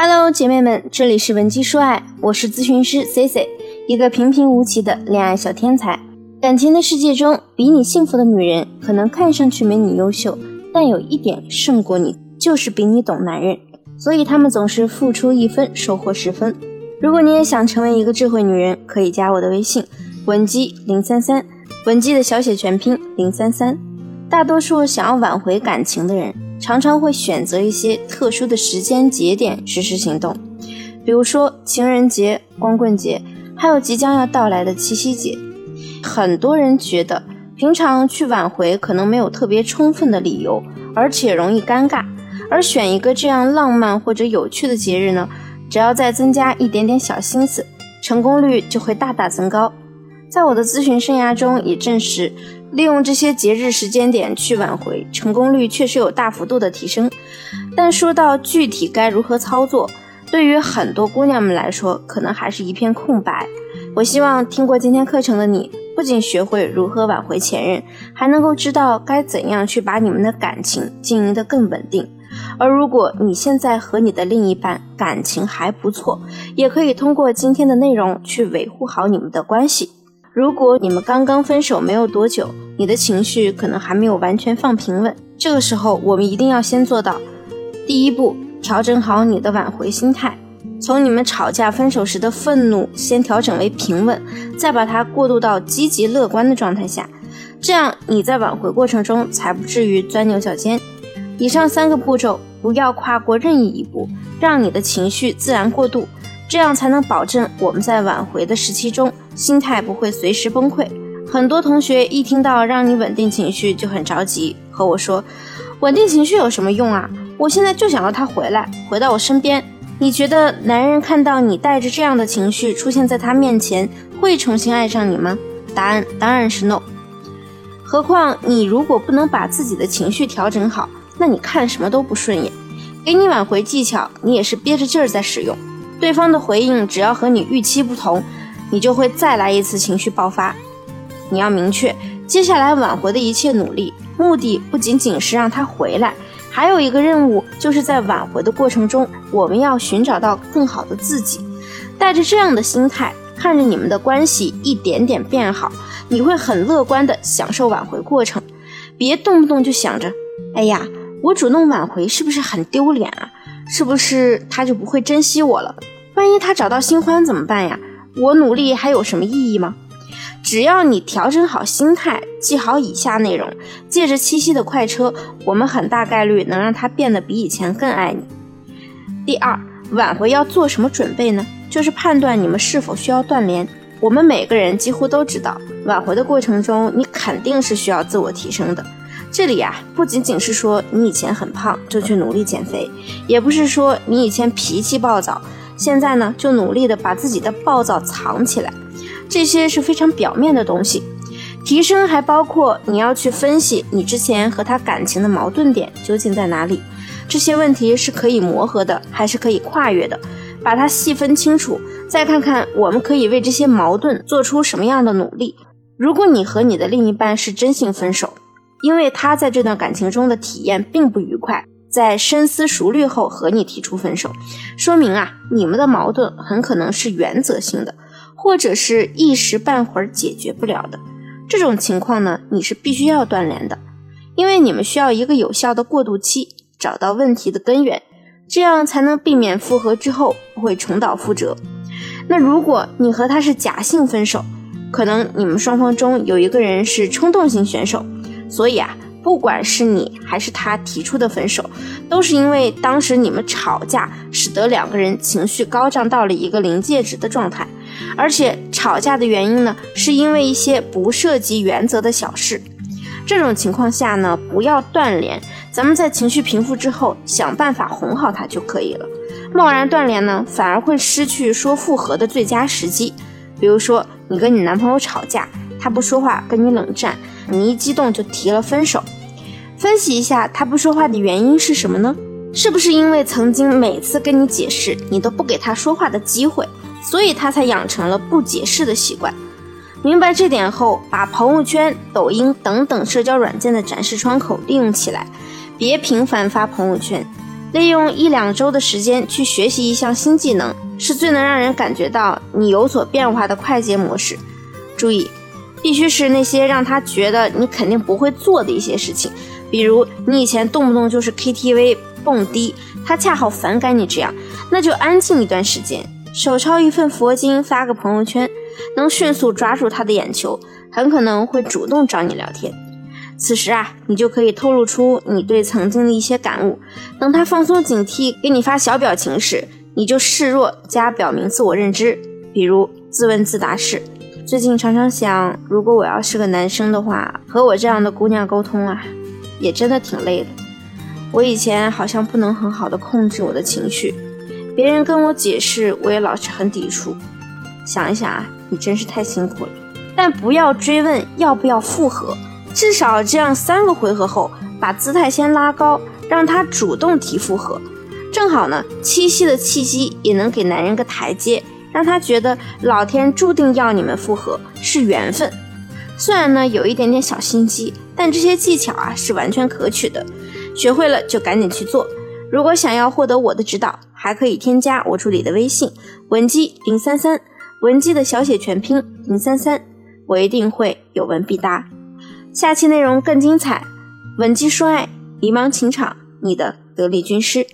Hello，姐妹们，这里是文姬说爱，我是咨询师 C C，一个平平无奇的恋爱小天才。感情的世界中，比你幸福的女人，可能看上去没你优秀，但有一点胜过你，就是比你懂男人。所以他们总是付出一分，收获十分。如果你也想成为一个智慧女人，可以加我的微信文姬零三三，文姬的小写全拼零三三。大多数想要挽回感情的人，常常会选择一些特殊的时间节点实施行动，比如说情人节、光棍节，还有即将要到来的七夕节。很多人觉得平常去挽回可能没有特别充分的理由，而且容易尴尬，而选一个这样浪漫或者有趣的节日呢，只要再增加一点点小心思，成功率就会大大增高。在我的咨询生涯中也证实。利用这些节日时间点去挽回，成功率确实有大幅度的提升。但说到具体该如何操作，对于很多姑娘们来说，可能还是一片空白。我希望听过今天课程的你，不仅学会如何挽回前任，还能够知道该怎样去把你们的感情经营得更稳定。而如果你现在和你的另一半感情还不错，也可以通过今天的内容去维护好你们的关系。如果你们刚刚分手没有多久，你的情绪可能还没有完全放平稳，这个时候我们一定要先做到第一步，调整好你的挽回心态，从你们吵架分手时的愤怒先调整为平稳，再把它过渡到积极乐观的状态下，这样你在挽回过程中才不至于钻牛角尖。以上三个步骤不要跨过任意一步，让你的情绪自然过渡。这样才能保证我们在挽回的时期中心态不会随时崩溃。很多同学一听到让你稳定情绪就很着急，和我说：“稳定情绪有什么用啊？我现在就想要他回来，回到我身边。”你觉得男人看到你带着这样的情绪出现在他面前，会重新爱上你吗？答案当然是 no。何况你如果不能把自己的情绪调整好，那你看什么都不顺眼。给你挽回技巧，你也是憋着劲儿在使用。对方的回应只要和你预期不同，你就会再来一次情绪爆发。你要明确，接下来挽回的一切努力，目的不仅仅是让他回来，还有一个任务，就是在挽回的过程中，我们要寻找到更好的自己。带着这样的心态，看着你们的关系一点点变好，你会很乐观的享受挽回过程。别动不动就想着，哎呀，我主动挽回是不是很丢脸啊？是不是他就不会珍惜我了？万一他找到新欢怎么办呀？我努力还有什么意义吗？只要你调整好心态，记好以下内容，借着七夕的快车，我们很大概率能让他变得比以前更爱你。第二，挽回要做什么准备呢？就是判断你们是否需要断联。我们每个人几乎都知道，挽回的过程中，你肯定是需要自我提升的。这里呀，不仅仅是说你以前很胖，就去努力减肥；也不是说你以前脾气暴躁，现在呢就努力的把自己的暴躁藏起来。这些是非常表面的东西。提升还包括你要去分析你之前和他感情的矛盾点究竟在哪里，这些问题是可以磨合的，还是可以跨越的，把它细分清楚，再看看我们可以为这些矛盾做出什么样的努力。如果你和你的另一半是真性分手，因为他在这段感情中的体验并不愉快，在深思熟虑后和你提出分手，说明啊，你们的矛盾很可能是原则性的，或者是一时半会儿解决不了的。这种情况呢，你是必须要断联的，因为你们需要一个有效的过渡期，找到问题的根源，这样才能避免复合之后会重蹈覆辙。那如果你和他是假性分手，可能你们双方中有一个人是冲动型选手。所以啊，不管是你还是他提出的分手，都是因为当时你们吵架，使得两个人情绪高涨到了一个临界值的状态。而且吵架的原因呢，是因为一些不涉及原则的小事。这种情况下呢，不要断联，咱们在情绪平复之后，想办法哄好他就可以了。贸然断联呢，反而会失去说复合的最佳时机。比如说，你跟你男朋友吵架，他不说话，跟你冷战。你一激动就提了分手，分析一下他不说话的原因是什么呢？是不是因为曾经每次跟你解释，你都不给他说话的机会，所以他才养成了不解释的习惯？明白这点后，把朋友圈、抖音等等社交软件的展示窗口利用起来，别频繁发朋友圈。利用一两周的时间去学习一项新技能，是最能让人感觉到你有所变化的快捷模式。注意，必须是那些让他觉得你肯定不会做的一些事情，比如你以前动不动就是 KTV 蹦迪，他恰好反感你这样，那就安静一段时间，手抄一份佛经，发个朋友圈，能迅速抓住他的眼球，很可能会主动找你聊天。此时啊，你就可以透露出你对曾经的一些感悟。等他放松警惕，给你发小表情时，你就示弱加表明自我认知，比如自问自答式：最近常常想，如果我要是个男生的话，和我这样的姑娘沟通啊，也真的挺累的。我以前好像不能很好的控制我的情绪，别人跟我解释，我也老是很抵触。想一想啊，你真是太辛苦了。但不要追问要不要复合。至少这样三个回合后，把姿态先拉高，让他主动提复合，正好呢，七夕的契机也能给男人个台阶，让他觉得老天注定要你们复合是缘分。虽然呢有一点点小心机，但这些技巧啊是完全可取的，学会了就赶紧去做。如果想要获得我的指导，还可以添加我助理的微信文姬零三三，文姬的小写全拼零三三，我一定会有问必答。下期内容更精彩，文姬说爱，迷茫情场，你的得力军师。